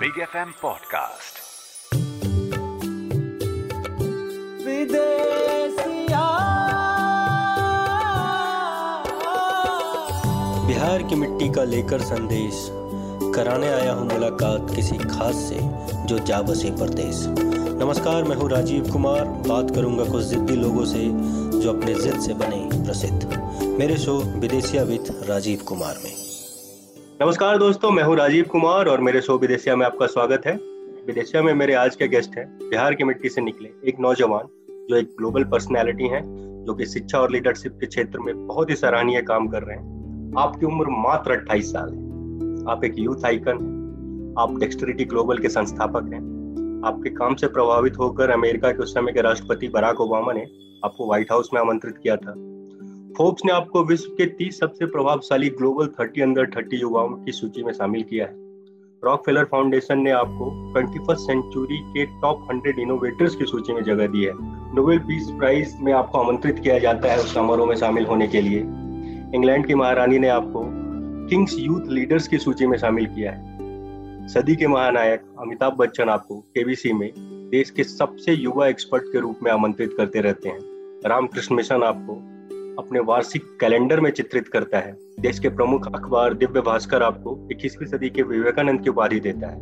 Big F M podcast Bihar की मिट्टी का लेकर संदेश। कराने आया हूँ मुलाकात किसी खास से जो जा बसे परदेश। नमस्कार मैं हूँ राजीव कुमार। बात करूँगा कुछ जिद्दी लोगों से जो अपने जिद से बने प्रसिद्ध। मेरे show Bidesiya with Rajiv Kumar में। नमस्कार दोस्तों, मैं हूँ राजीव कुमार और मेरे शो विदेशिया में आपका स्वागत है। विदेशिया में मेरे आज के गेस्ट हैं, बिहार की मिट्टी से निकले एक नौजवान, जो एक ग्लोबल पर्सनैलिटी हैं, जो कि शिक्षा और लीडरशिप के क्षेत्र में बहुत ही सराहनीय काम कर रहे हैं। आपकी उम्र मात्र अट्ठाईस साल है। आप एक यूथ आइकन आप डेक्सटरिटी ग्लोबल के संस्थापक हैं। आपके काम से प्रभावित होकर अमेरिका के उस समय के राष्ट्रपति बराक ओबामा ने आपको व्हाइट हाउस में आमंत्रित किया था। फोर्ब्स ने आपको विश्व के 30 सबसे प्रभावशाली ग्लोबल 30 अंडर 30 युवाओं की सूची में शामिल किया है। रॉक फेलर फाउंडेशन ने आपको ट्वेंटी फ़र्स्ट सेंचुरी के टॉप 100 इनोवेटर्स की सूची में जगह दी है। नोबेल पीस प्राइज में आपको आमंत्रित किया जाता है उस समारोह में शामिल होने के लिए। इंग्लैंड की महारानी ने आपको किंग्स यूथ लीडर्स की सूची में शामिल किया है। सदी के महानायक अमिताभ बच्चन आपको केबीसी में देश के सबसे युवा एक्सपर्ट के रूप में आमंत्रित करते रहते हैं। रामकृष्ण मिशन आपको अपने वार्षिक कैलेंडर में चित्रित करता है। देश के प्रमुख अखबार दिव्य भास्कर आपको इक्कीसवीं सदी के विवेकानंद की उपाधि देता है।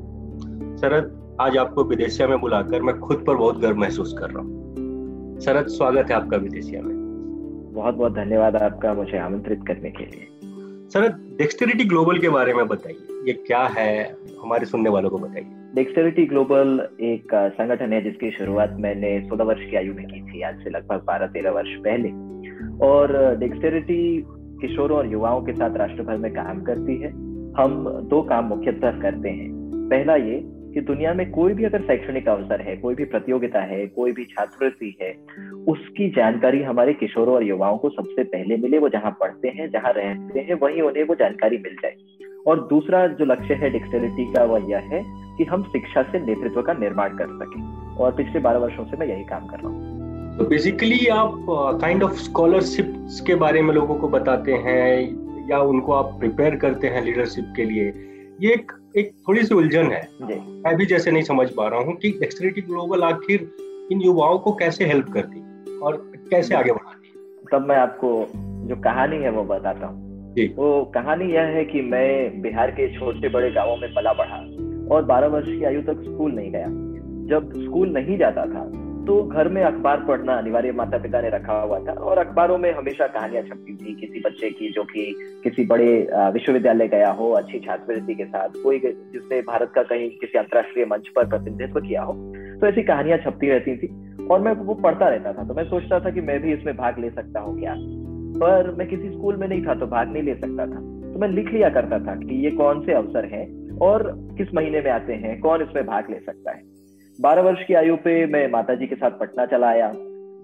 शरद आज आपको विदेशिया में बुलाकर मैं खुद पर बहुत गर्व महसूस कर रहा हूँ। शरद स्वागत है आपका विदेशिया में। बहुत बहुत धन्यवाद आपका मुझे आमंत्रित करने के लिए। शरद डेक्सटेरिटी ग्लोबल के बारे में बताइए। ये क्या है? हमारे सुनने वालों को बताइए। डेक्सटेरिटी ग्लोबल एक संगठन है जिसकी शुरुआत मैंने सोलह वर्ष की आयु में की थी। आज से लगभग बारह तेरह वर्ष पहले। और डेक्सटेरिटी किशोरों और युवाओं के साथ राष्ट्र भर में काम करती है। हम दो काम मुख्यतः करते हैं। पहला ये कि दुनिया में कोई भी अगर शैक्षणिक अवसर है, कोई भी प्रतियोगिता है, कोई भी छात्रवृत्ति है, उसकी जानकारी हमारे किशोरों और युवाओं को सबसे पहले मिले, वो जहाँ पढ़ते हैं, जहाँ रहते हैं, वहीं उन्हें वो जानकारी मिल जाए। और दूसरा जो लक्ष्य है डिक्सटेरिटी का, वह यह है कि हम शिक्षा से नेतृत्व का निर्माण कर सकें। और पिछले बारह वर्षों से मैं यही काम कर रहा हूँ। तो बेसिकली आप काइंड ऑफ़ स्कॉलरशिप के बारे में लोगों को बताते हैं या उनको आप प्रिपेयर करते हैं लीडरशिप के लिए ये एक एक थोड़ी सी उलझन है। मैं भी जैसे नहीं समझ पा रहा हूँ कि एक्सट्रेटी ग्लोबल आखिर इन युवाओं को कैसे हेल्प करती और कैसे आगे बढ़ाती। तब मैं आपको जो कहानी है वो बताता हूँ। वो कहानी यह है कि मैं बिहार के छोटे बड़े गाँवों में पला बढ़ा और 12 वर्ष की आयु तक स्कूल नहीं गया। जब स्कूल नहीं जाता था तो घर में अखबार पढ़ना अनिवार्य माता पिता ने रखा हुआ था और अखबारों में हमेशा कहानियाँ छपती थी, किसी बच्चे की जो कि किसी बड़े विश्वविद्यालय गया हो, अच्छी छात्रवृत्ति के साथ, कोई जिसने भारत का कहीं किसी अंतर्राष्ट्रीय मंच पर प्रतिनिधित्व किया हो तो ऐसी कहानियाँ छपती रहती थी और मैं वो पढ़ता रहता था तो मैं सोचता था कि मैं भी इसमें भाग ले सकता हूँ क्या? पर मैं किसी स्कूल में नहीं था तो भाग नहीं ले सकता था। तो मैं लिख लिया करता था कि ये कौन से अवसर हैं और किस महीने में आते हैं, कौन इसमें भाग ले सकता है। बारह वर्ष की आयु पे मैं माता जी के साथ पटना चला आया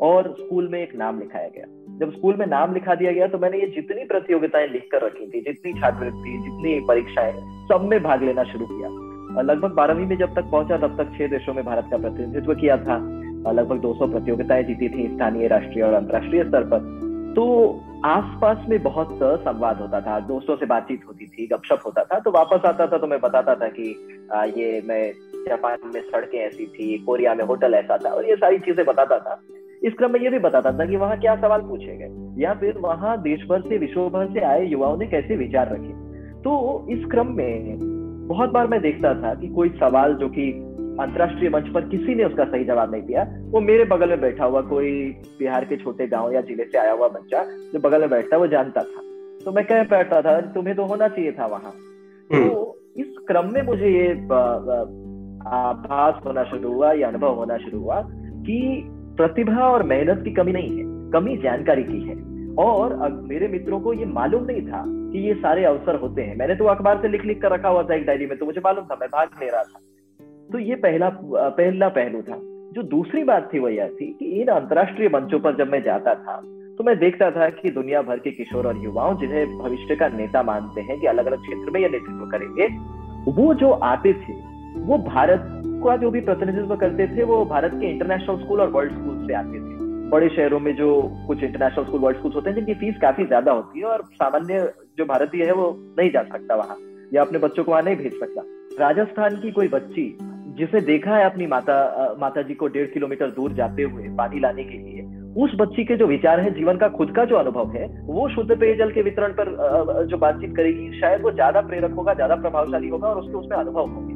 और स्कूल में एक नाम लिखाया गया। जब स्कूल में नाम लिखा दिया गया तो मैंने ये जितनी प्रतियोगिताएँ लिख कर रखी थी, जितनी छात्रवृत्ति, जितनी परीक्षाएँ, सब में भाग लेना शुरू किया। लगभग बारहवीं में जब तक पहुँचा, तब तक छह देशों में भारत का प्रतिनिधित्व किया था। लगभग 200 प्रतियोगिताएँ जीती थी स्थानीय, राष्ट्रीय और अंतर्राष्ट्रीय स्तर पर। तो आसपास में बहुत संवाद होता था, दोस्तों से बातचीत होती थी, गपशप होता था। तो वापस आता था तो मैं बताता था कि ये मैं जापान में सड़कें ऐसी थी कोरिया में होटल ऐसा था और ये सारी चीज़ें बताता था। इस क्रम में ये भी बताता था कि वहाँ क्या सवाल पूछे गए या फिर वहाँ देश भर से विश्व भर से आए युवाओं ने कैसे विचार रखे। तो इस क्रम में बहुत बार मैं देखता था कि कोई सवाल जो कि अंतरराष्ट्रीय मंच पर किसी ने उसका सही जवाब नहीं दिया वो मेरे बगल में बैठा हुआ कोई बिहार के छोटे गाँव या ज़िले से आया हुआ बच्चा जो बगल में बैठता वो जानता था। तो मैं कह बैठता था तुम्हें तो होना चाहिए था वहाँ। हम्म। तो इस क्रम में मुझे ये आभास होना शुरू हुआ, या अनुभव होना शुरू हुआ कि प्रतिभा और मेहनत की कमी नहीं है, कमी जानकारी की है। और अब मेरे मित्रों को ये मालूम नहीं था कि ये सारे अवसर होते हैं। मैंने तो अखबार से लिख लिख कर रखा हुआ था एक डायरी में तो मुझे मालूम था, मैं भाग ले रहा था। तो ये पहला पहला पहलू था। जो दूसरी बात थी वो यह थी कि इन अंतर्राष्ट्रीय मंचों पर जब मैं जाता था तो मैं देखता था कि दुनिया भर के किशोर और युवाओं, जिन्हें भविष्य का नेता मानते हैं कि अलग अलग क्षेत्र में यह नेतृत्व करेंगे, वो जो आते थे वो भारत का जो भी प्रतिनिधित्व करते थे, वो भारत के इंटरनेशनल स्कूल और वर्ल्ड स्कूल से आते थे। बड़े शहरों में जो कुछ इंटरनेशनल स्कूल वर्ल्ड स्कूल होते हैं, जिनकी फ़ीस काफ़ी ज़्यादा होती है और सामान्य जो भारतीय है, वो नहीं जा सकता वहाँ, या अपने बच्चों को वहाँ नहीं भेज सकता। राजस्थान की कोई बच्ची, जिसे देखा है अपनी माता माता जी को डेढ़ किलोमीटर दूर जाते हुए पानी लाने के लिए, उस बच्ची के जो विचार है, जीवन का खुद का जो अनुभव है, वो शुद्ध पेयजल के वितरण पर जो बातचीत करेगी, शायद वो ज़्यादा प्रेरक होगा, ज़्यादा प्रभावशाली होगा और उसके उसमें अनुभव होंगे।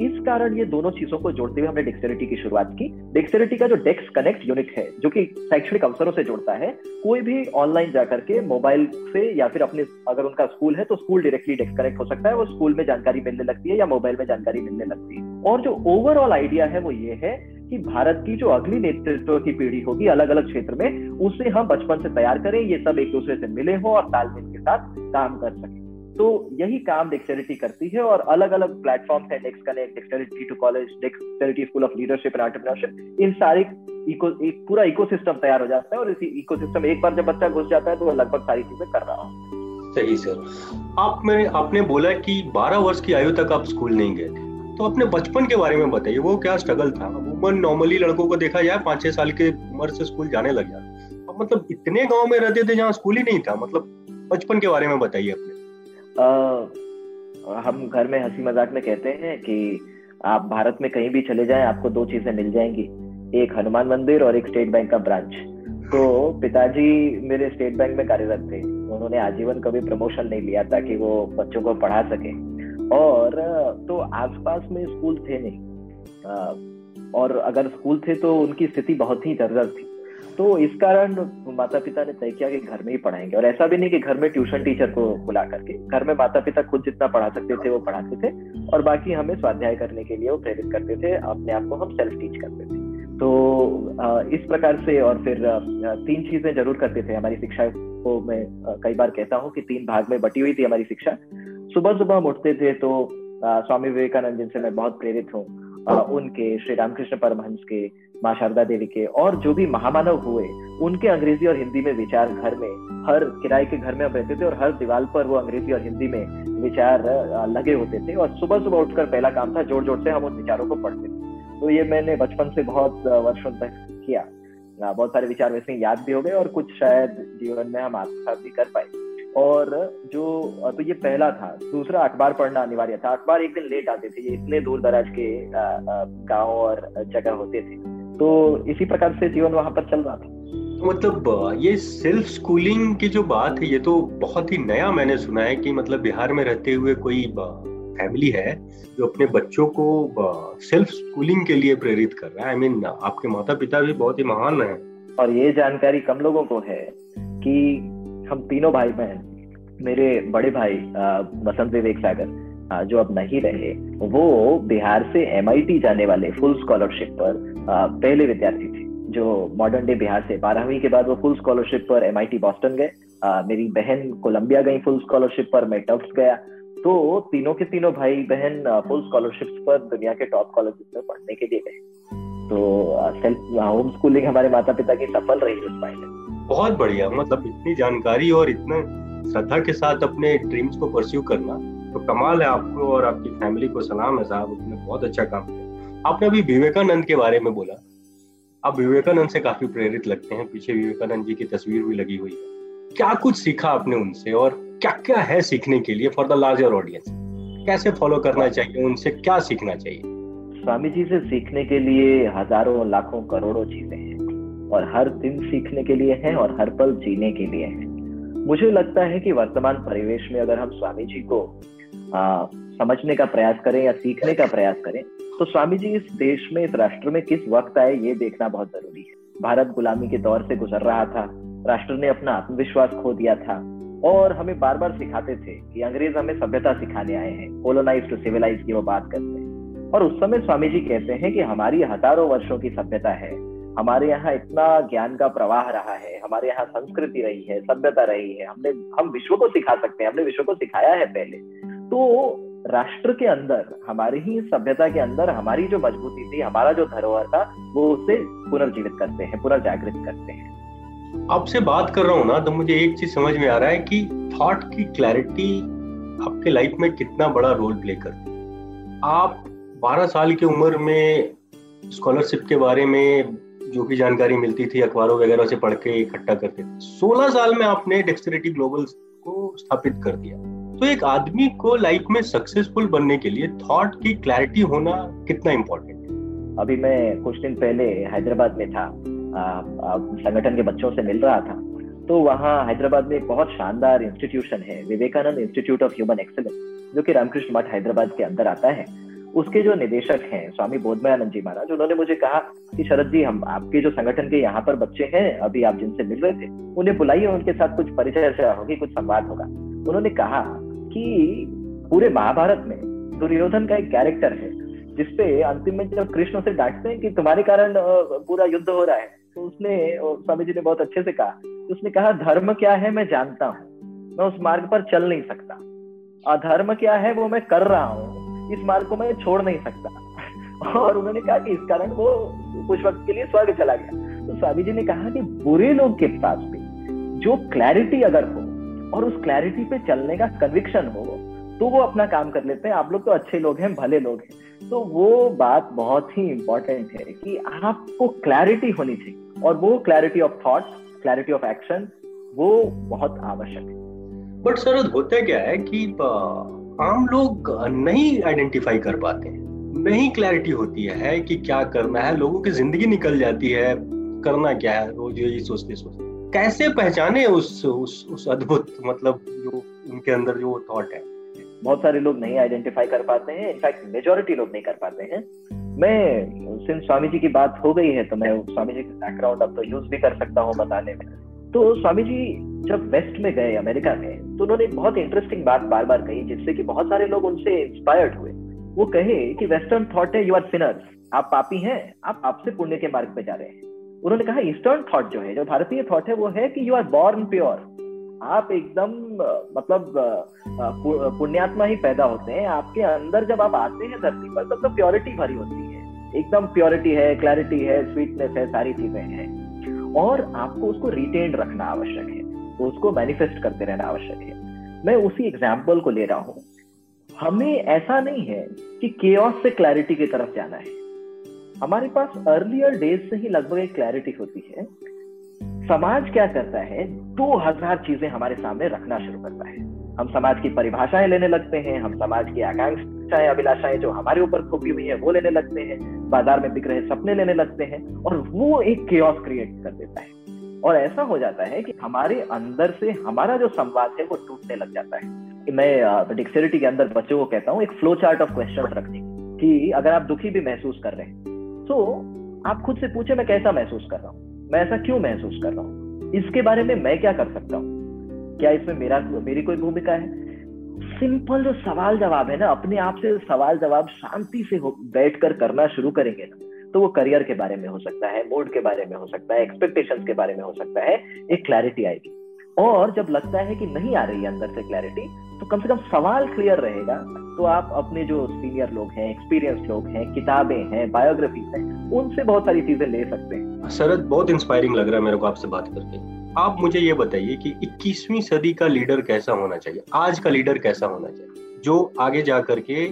इस कारण ये दोनों चीज़ों को जोड़ते हुए हमने डेक्सटेरिटी की शुरुआत की। डेक्सटेरिटी का जो डेक्स कनेक्ट यूनिट है, जो कि शैक्षणिक अवसरों से जोड़ता है, कोई भी ऑनलाइन जाकर के मोबाइल से या फिर अपने, अगर उनका स्कूल है तो स्कूल डायरेक्टली डेक्स कनेक्ट हो सकता है, वो स्कूल में जानकारी मिलने लगती है या मोबाइल में जानकारी मिलने लगती है। और जो ओवरऑल आइडिया है, वो ये है कि भारत की जो अगली नेतृत्व की पीढ़ी होगी अलग अलग क्षेत्र में, उसे हम बचपन से तैयार करें, ये सब एक दूसरे से मिले हो और तालमेल के साथ काम कर सकें। तो यही काम डेक्सटेरिटी करती है और अलग अलग प्लेटफॉर्म है Dex connect dexterity to college dexterity school of leadership and entrepreneurship इन सारे इको एक पूरा इकोसिस्टम तैयार हो जाता है और इसी इकोसिस्टम एक बार जब बच्चा घुस जाता है तो वो लगभग सारी चीज़ें कर रहा हूँ। सही, सर। आप में आपने बोला कि 12 वर्ष की आयु तक आप स्कूल नहीं गए। तो अपने बचपन के बारे में बताइए, वो क्या स्ट्रगल था? उमर नॉर्मली लड़कों को देखा जाए, पाँच छह साल के उम्र से स्कूल जाने लग जाता मतलब इतने गाँव में रहते थे जहाँ स्कूल ही नहीं था मतलब बचपन के बारे में बताइए अपने। हम घर में हँसी मज़ाक में कहते हैं कि आप भारत में कहीं भी चले जाएँ, आपको दो चीज़ें मिल जाएँगी। एक हनुमान मंदिर और एक स्टेट बैंक का ब्रांच। तो पिताजी मेरे स्टेट बैंक में कार्यरत थे। उन्होंने आजीवन कभी प्रमोशन नहीं लिया ताकि वो बच्चों को पढ़ा सके। और तो आसपास में स्कूल थे नहीं। और अगर स्कूल थे तो उनकी स्थिति बहुत ही जर्जर थी। तो इस कारण माता पिता ने तय किया कि घर में ही पढ़ाएँगे। और ऐसा भी नहीं कि घर में ट्यूशन टीचर को बुला करके, घर में माता पिता खुद जितना पढ़ा सकते थे, वो पढ़ाते थे और बाकी हमें स्वाध्याय करने के लिए वो प्रेरित करते थे, अपने आप को हम सेल्फ टीच करते थे। तो इस प्रकार से और फिर तीन चीज़ें ज़रूर करते थे हमारी शिक्षा को मैं कई बार कहता हूँ कि तीन भाग में बटी हुई थी हमारी शिक्षा। सुबह सुबह हम उठते थे तो स्वामी विवेकानंद जिनसे मैं बहुत प्रेरित हूँ। उनके, श्री रामकृष्ण परमहंस के, माँ शारदा देवी के, और जो भी महामानव हुए, उनके अंग्रेज़ी और हिंदी में विचार घर में, हर किराए के घर में हम रहते थे और हर दीवार पर वो अंग्रेज़ी और हिंदी में विचार लगे होते थे और सुबह सुबह उठकर पहला काम था जोड़ जोड़ से हम उन विचारों को पढ़ते थे। तो ये मैंने बचपन से बहुत वर्षों तक किया। बहुत सारे विचार वैसे याद भी हो गए और कुछ शायद जीवन में हम आत्मसात भी कर पाए। और जो तो ये पहला था दूसरा अखबार पढ़ना अनिवार्य था। अखबार एक दिन लेट आते थे ये इतने दूर दराज के गाँव और जगह होते थे। तो इसी प्रकार से जीवन वहाँ पर चल रहा था। मतलब ये सेल्फ स्कूलिंग की जो बात है ये तो बहुत ही नया मैंने सुना है कि मतलब बिहार में रहते हुए कोई फैमिली है जो अपने बच्चों को सेल्फ स्कूलिंग के लिए प्रेरित कर रहा है। आई I मीन mean, आपके माता पिता भी बहुत ही महान है। और ये जानकारी कम लोगों को है कि हम तीनों भाई बहन, मेरे बड़े भाई वसंत विवेक सागर जो अब नहीं रहे, वो बिहार से एमआईटी जाने वाले फुल स्कॉलरशिप पर पहले विद्यार्थी थे, जो मॉडर्न डे बिहार से बारहवीं के बाद वो फुल स्कॉलरशिप पर एम बॉस्टन गए मेरी बहन कोलंबिया गई फुल स्कॉलरशिप पर, मैं टफ्स गया तो तीनों के तीनों भाई बहन फुल स्कॉलरशिप पर दुनिया के टॉप कॉलेज में पढ़ने के लिए गए। तो सेल्फ होम स्कूलिंग हमारे माता पिता की सफल रही उस मायने बहुत बढ़िया। मतलब इतनी जानकारी और इतना श्रद्धा के साथ अपने ड्रीम्स को परस्यू करना तो कमाल है आपको और आपकी फैमिली को सलाम है साहब उसने बहुत अच्छा काम किया। आपने अभी विवेकानंद के बारे में बोला। आप विवेकानंद से काफ़ी प्रेरित लगते हैं, पीछे विवेकानंद जी की तस्वीर भी लगी हुई है। क्या कुछ सीखा आपने उनसे और क्या क्या है सीखने के लिए फॉर द लार्जर ऑडियंस कैसे फॉलो करना चाहिए, उनसे क्या सीखना चाहिए? स्वामी जी से सीखने के लिए हज़ारों, लाखों, करोड़ों चीज़ें हैं। और हर दिन सीखने के लिए है और हर पल जीने के लिए है। मुझे लगता है कि वर्तमान परिवेश में अगर हम स्वामी जी को आ, समझने का प्रयास करें या सीखने का प्रयास करें तो स्वामी जी इस देश में इस राष्ट्र में किस वक्त आए ये देखना बहुत ज़रूरी है। भारत गुलामी के दौर से गुजर रहा था राष्ट्र ने अपना आत्मविश्वास खो दिया था और हमें बार बार सिखाते थे कि अंग्रेज़ हमें सभ्यता सिखाने आए हैं कोलोनाइज टू सिविलाइज की वो बात करते हैं। और उस समय स्वामी जी कहते हैं कि हमारी हज़ारों वर्षों की सभ्यता है हमारे यहाँ इतना ज्ञान का प्रवाह रहा है, हमारे यहाँ संस्कृति रही है, सभ्यता रही है, हमने, हम विश्व को सिखा सकते हैं, हमने विश्व को सिखाया है पहले। तो राष्ट्र के अंदर, हमारी ही सभ्यता के अंदर हमारी जो मजबूती थी, हमारा जो धरोहर था, वो उसे पुनर्जीवित करते हैं, पुनर्जागृत करते हैं। आपसे बात कर रहा हूँ ना तो मुझे एक चीज़ समझ में आ रहा है कि थॉट की क्लैरिटी आपके लाइफ में कितना बड़ा रोल प्ले करती आप 12 साल की उम्र में स्कॉलरशिप के बारे में जो भी जानकारी मिलती थी, अखबारों वगैरह से पढ़ के इकट्ठा करते थे सोलह साल में आपने डेक्सटेरिटी ग्लोबल को स्थापित कर दिया। तो एक आदमी को लाइफ में सक्सेसफुल बनने के लिए थॉट की क्लैरिटी होना कितना इम्पोर्टेंट है? अभी मैं कुछ दिन पहले हैदराबाद में था। संगठन के बच्चों से मिल रहा था। तो वहाँ हैदराबाद में बहुत शानदार इंस्टीट्यूशन है, Vivekananda institute of human excellence जो कि रामकृष्ण मठ हैदराबाद के अंदर आता है। उसके जो निदेशक हैं, स्वामी बोधमयानंद जी महाराज, उन्होंने मुझे कहा कि शरद जी, हम आपके जो संगठन के यहाँ पर बच्चे हैं, अभी आप जिनसे मिल रहे थे, उन्हें बुलाइए, उनके साथ कुछ परिचय चर्चा होगी, कुछ संवाद होगा। उन्होंने कहा कि पूरे महाभारत में दुर्योधन का एक कैरेक्टर है, जिसपे अंतिम में जब कृष्ण उसे डांटते हैं कि तुम्हारे कारण पूरा युद्ध हो रहा है तो उसने स्वामी जी ने बहुत अच्छे से कहा, उसने कहा, धर्म क्या है, मैं जानता हूँ, मैं उस मार्ग पर चल नहीं सकता। अधर्म क्या है, वो मैं कर रहा हूँ इस मार्ग को मैं छोड़ नहीं सकता। और उन्होंने कहा कि इस कारण वो कुछ वक्त के लिए स्वर्ग चला गया। तो स्वामी जी ने कहा कि बुरे लोग के पास भी जो क्लैरिटी अगर हो और उस क्लैरिटी पे चलने का कन्विक्शन हो तो वो अपना काम कर लेते हैं। आप लोग तो अच्छे लोग हैं, भले लोग हैं। तो वो बात बहुत ही इंपॉर्टेंट है कि आपको क्लैरिटी होनी चाहिए। और वो clarity of thought clarity of action वो बहुत आवश्यक है। बट सर होता क्या है कि आम लोग नहीं आइडेंटिफाई कर पाते हैं। नहीं क्लैरिटी होती है कि क्या करना है, लोगों की ज़िंदगी निकल जाती है, करना क्या है रोज यही सोचते सोचते। कैसे पहचाने उस उस उस अद्भुत मतलब जो उनके अंदर जो थॉट है? बहुत सारे लोग नहीं आइडेंटिफाई कर पाते हैं इनफैक्ट मेजोरिटी लोग नहीं कर पाते हैं। मैं सिंस स्वामी जी की बात हो गई है तो मैं स्वामी जी का बैकग्राउंड अब तो यूज़ भी कर सकता हूँ बताने में। तो स्वामी जी जब वेस्ट में गए, अमेरिका में तो उन्होंने बहुत इंटरेस्टिंग बात बार बार कही, जिससे कि बहुत सारे लोग उनसे इंस्पायर्ड हुए। वो कहे कि वेस्टर्न थॉट है यू आर सिनर्स आप पापी हैं, आप आपसे पुण्य के मार्ग पे जा रहे हैं। उन्होंने कहा ईस्टर्न थॉट जो है, जो भारतीय थॉट है, वो है कि यू आर बॉर्न प्योर आप एकदम मतलब पुण्यात्मा ही पैदा होते हैं। आपके अंदर जब आप आते हैं धरती पर, तब तो प्योरिटी भरी होती है। एकदम प्योरिटी है क्लैरिटी है स्वीटनेस है, सारी चीज़ें हैं। और आपको उसको रिटेन रखना आवश्यक है। उसको मैनिफेस्ट करते रहना आवश्यक है। मैं उसी एग्ज़ाम्पल को ले रहा हूँ। हमें ऐसा नहीं है कि के से क्लैरिटी की तरफ़ जाना है। हमारे पास अर्लियर डेज़ से ही लगभग एक क्लैरिटी होती है। समाज क्या करता है? दो हज़ार चीज़ें हमारे सामने रखना शुरू करता है। हम समाज की परिभाषाएँ लेने लगते हैं, हम समाज की आकांक्षाएँ, अभिलाषाएँ जो हमारे ऊपर थोपी हुई है, वो लेने लगते हैं, बाज़ार में बिक रहे सपने लेने लगते हैं और वो एक क्रिएट कर देता है। और ऐसा हो जाता है कि हमारे अंदर से हमारा जो संवाद है वो टूटने लग जाता है। मैं डिक्सेरिटी के अंदर बच्चों को कहता हूँ, एक फ्लो चार्ट ऑफ़ क्वेश्चन रखने की अगर आप दुखी भी महसूस कर रहे हैं तो आप खुद से पूछे, मैं कैसा महसूस कर रहा हूँ? मैं ऐसा क्यों महसूस कर रहा हूँ? इसके बारे में मैं क्या कर सकता हूँ? क्या इसमें मेरा, मेरी कोई भूमिका है? सिंपल जो सवाल जवाब है ना, अपने आप से सवाल जवाब शांति से बैठकर करना शुरू करेंगे ना तो वो करियर के बारे में हो सकता है मूड के बारे में हो सकता है एक्सपेक्टेशंस के बारे में हो सकता है, एक क्लैरिटी आएगी। और जब लगता है कि नहीं आ रही है अंदर से क्लैरिटी तो कम से कम सवाल क्लियर रहेगा तो आप अपने जो सीनियर लोग हैं एक्सपीरियंस लोग हैं, किताबें हैं बायोग्राफी हैं, उनसे बहुत सारी चीज़ें ले सकते हैं। शरद, बहुत इंस्पायरिंग लग रहा है मेरे को आपसे बात करके। आप मुझे ये बताइए कि 21वीं सदी का लीडर कैसा होना चाहिए? आज का लीडर कैसा होना चाहिए? जो आगे जा करके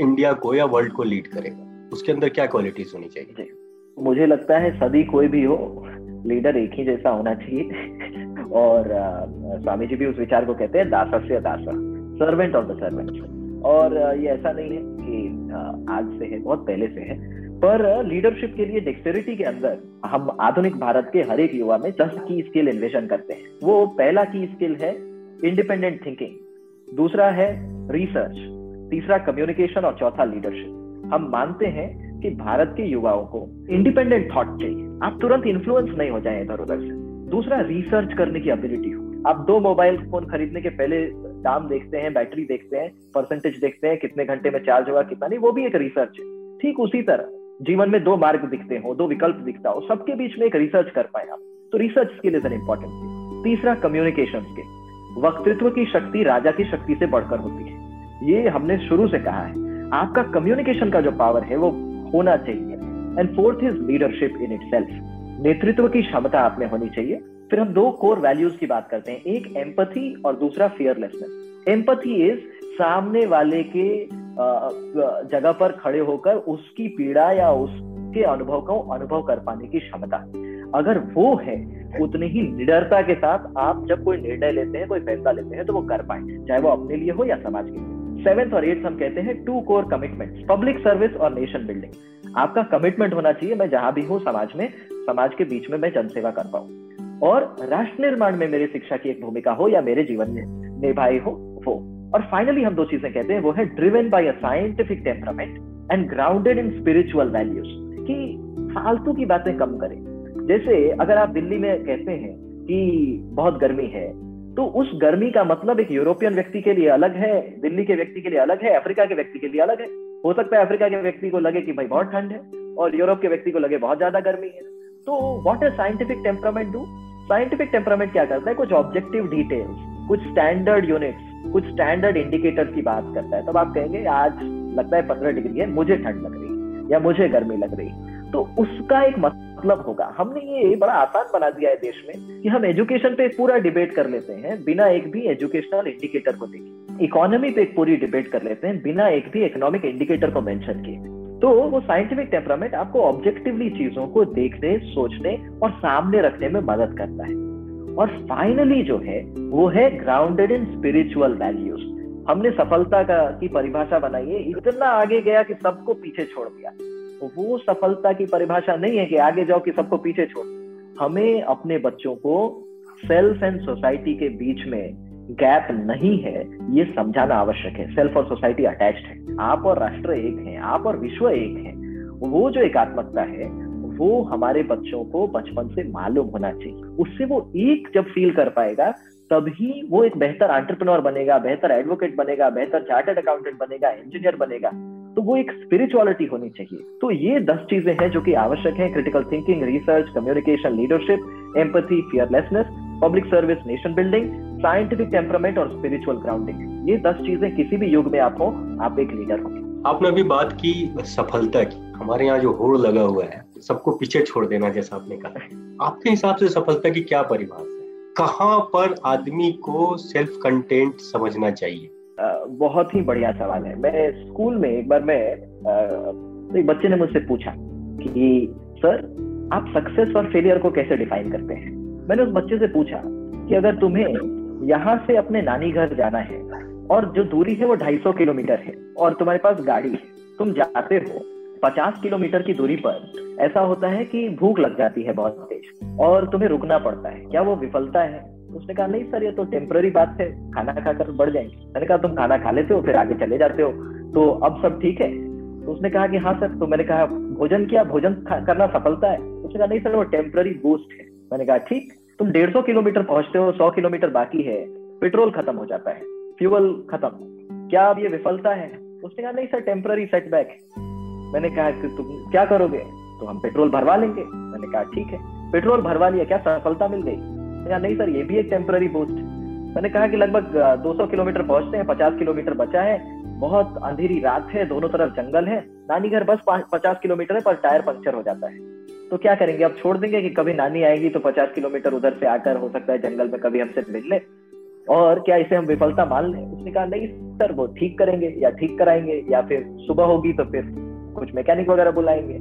इंडिया को या वर्ल्ड को लीड करेगा। उसके अंदर क्या क्वालिटीज होनी चाहिए? मुझे लगता है सदी कोई भी हो लीडर एक ही जैसा होना चाहिए। और स्वामी जी भी उस विचार को कहते हैं दासा से दासा सर्वेंट ऑफ़ द सर्वेंट और ये ऐसा नहीं है कि आज से है बहुत पहले से है। पर लीडरशिप के लिए डेक्सटेरिटी के अंदर हम आधुनिक भारत के हर एक युवा में दस की स्किल इन्वेशन करते हैं। वो पहला की स्किल है इंडिपेंडेंट थिंकिंग दूसरा है रिसर्च तीसरा कम्युनिकेशन और चौथा लीडरशिप हम मानते हैं कि भारत के युवाओं को इंडिपेंडेंट थॉट चाहिए। आप तुरंत इन्फ्लुएंस नहीं हो जाए इधर उधर से। दूसरा रिसर्च करने की एबिलिटी हो। आप दो मोबाइल फ़ोन खरीदने के पहले दाम देखते हैं बैटरी देखते हैं परसेंटेज देखते हैं, कितने घंटे में चार्ज होगा, कितना नहीं, वो भी एक रिसर्च है। ठीक उसी तरह। जीवन में दो मार्ग दिखते हो, दो विकल्प दिखता हो, सबके बीच में एक रिसर्च कर पाए आप। तो research skill is an important तीसरा कम्युनिकेशन स्किल वक्तृत्व की शक्ति राजा की शक्ति से बढ़कर होती है। ये हमने शुरू से कहा है। आपका कम्युनिकेशन का जो पावर है, वो होना चाहिए। And fourth is leadership in it नेतृत्व की क्षमता आप में होनी चाहिए। फिर हम दो कोर वैल्यूज़ की बात करते हैं। एक एम्पथी और दूसरा फियरलेसनेस एम्पथी इज़ सामने वाले के जगह पर खड़े होकर उसकी पीड़ा या उसके अनुभव को अनुभव कर पाने की क्षमता अगर वो है, उतनी ही निडरता के साथ आप जब कोई निर्णय लेते हैं, कोई फैसला लेते हैं तो वो कर पाए, चाहे वो अपने लिए हो या समाज के लिए। सेवेंथ और एट्थ हम कहते हैं two core commitment public service और नेशन बिल्डिंग आपका कमिटमेंट होना चाहिए, मैं जहाँ भी हूँ समाज में, समाज के बीच में मैं जनसेवा कर पाऊँ। और राष्ट्र निर्माण में मेरी शिक्षा की एक भूमिका हो या मेरे जीवन में, निभाई हो, वो। और फाइनली हम दो चीज़ें कहते हैं, वो है driven by a scientific temperament and grounded in spiritual values कि फालतू की बातें कम करें। जैसे अगर आप दिल्ली में कहते हैं कि बहुत गर्मी है तो उस गर्मी का मतलब एक यूरोपियन व्यक्ति के लिए अलग है, दिल्ली के व्यक्ति के लिए अलग है, अफ्रीका के व्यक्ति के लिए अलग है। हो सकता है अफ्रीका के व्यक्ति को लगे कि भाई बहुत ठंड है और यूरोप के व्यक्ति को लगे बहुत ज़्यादा गर्मी है। तो what is scientific temperament do scientific temperament क्या करता है? कुछ ऑब्जेक्टिव डिटेल्स कुछ स्टैंडर्ड यूनिट्स कुछ स्टैंडर्ड इंडिकेटर्स की बात करता है, तब आप कहेंगे, आज लगता है पंद्रह डिग्री है, मुझे ठंड लग रही या मुझे गर्मी लग रही तो उसका एक मतलब होगा, हमने ये बड़ा आसान बना दिया है देश में कि हम एजुकेशन पे पूरा डिबेट कर लेते हैं, बिना एक भी एजुकेशनल इंडिकेटर को देखे। इकोनॉमी पे एक पूरी डिबेट कर लेते हैं, बिना एक भी इकोनॉमिक इंडिकेटर को मेंशन किए। तो वो साइंटिफिक टेम्परामेंट आपको ऑब्जेक्टिवली चीज़ों को देखने, सोचने और सामने रखने में मदद करता है। और फाइनली जो है, वो है ग्राउंडेड इन स्पिरिचुअल वैल्यूज़ हमने सफलता का की परिभाषा बनाई है, इतना आगे गया कि सबको पीछे छोड़ दिया। तो वो सफलता की परिभाषा नहीं है कि आगे जाओ कि सबको पीछे छोड़ हमें अपने बच्चों को सेल्फ एंड सोसाइटी के बीच में गैप नहीं है, ये समझाना आवश्यक है। सेल्फ और सोसाइटी अटैच्ड है। आप और राष्ट्र एक हैं, आप और विश्व एक है। वो जो एकात्मकता है वो हमारे बच्चों को बचपन से मालूम होना चाहिए। उससे वो एक जब फील कर पाएगा, तभी वो एक बेहतर एंटरप्रेन्योर बनेगा, बेहतर एडवोकेट बनेगा, बेहतर चार्टर्ड अकाउंटेंट बनेगा इंजीनियर बनेगा। तो वो एक स्पिरिचुअलिटी होनी चाहिए। तो ये दस चीज़ें हैं जो कि आवश्यक है। Critical thinking research communication leadership empathy fearlessness public service nation building scientific temperament और स्पिरिचुअल ग्राउंडिंग ये दस चीज़ें किसी भी युग में आप हो, आप एक लीडर होंगे। आपने अभी बात की सफलता की। हमारे यहाँ जो होड़ लगा हुआ है सबको पीछे छोड़ देना जैसा आपने कहा है। आपके हिसाब से सफलता की क्या परिभाषा है? कहाँ पर आदमी को सेल्फ कंटेंट समझना चाहिए? बहुत ही बढ़िया सवाल है। मैं स्कूल में एक बार मैं एक बच्चे ने मुझसे पूछा कि, सर, आप सक्सेस और फेलियर को कैसे डिफाइन करते हैं? मैंने उस बच्चे से पूछा कि अगर तुम्हें यहाँ से अपने नानी घर जाना है और जो दूरी है वो 250 किलोमीटर है और तुम्हारे पास गाड़ी है, तुम जाते हो 50 किलोमीटर की दूरी पर ऐसा होता है कि भूख लग जाती है बहुत तेज और तुम्हें रुकना पड़ता है। क्या वो विफलता है? उसने कहा, नहीं सर, ये तो टेम्पररी बात है। खाना खाकर बढ़ जाएँगे। मैंने कहा, तुम खाना खा लेते हो, फिर आगे चले जाते हो। तो अब सब ठीक है? तो उसने कहा कि हाँ सर। तो मैंने कहा, भोजन किया, भोजन करना सफलता है? उसने कहा, नहीं सर, वो टेम्पररी बूस्ट है। मैंने कहा, ठीक। तुम डेढ़ सौ किलोमीटर पहुँचते हो, सौ किलोमीटर बाकी है। पेट्रोल खत्म हो जाता है। फ्यूअल खत्म। क्या अब ये विफलता है? उसने कहा, नहीं सर टेम्पररी सेटबैक मैंने कहा कि तुम क्या करोगे? तो हम पेट्रोल भरवा लेंगे. मैंने कहा, ठीक है, पेट्रोल भरवा लिया, क्या सफलता मिल गई? कहा नहीं सर, ये भी एक टेम्पररी बूस्ट मैंने कहा कि लगभग 200 किलोमीटर पहुँचते हैं 50 किलोमीटर बचा है, बहुत अंधेरी रात है, दोनों तरफ़ जंगल है नानी घर बस पचास किलोमीटर है, पर टायर पंक्चर हो जाता है। तो क्या करेंगे, अब छोड़ देंगे कि कभी नानी आएगी तो पचास किलोमीटर उधर से आकर हो सकता है जंगल में कभी हमसे मिल ले। और क्या इसे हम विफलता मान लें? उसने कहा, नहीं सर, वो ठीक करेंगे, या ठीक कराएँगे, या फिर सुबह होगी तो फिर कुछ मैकेनिक वगैरह बुलाएँगे।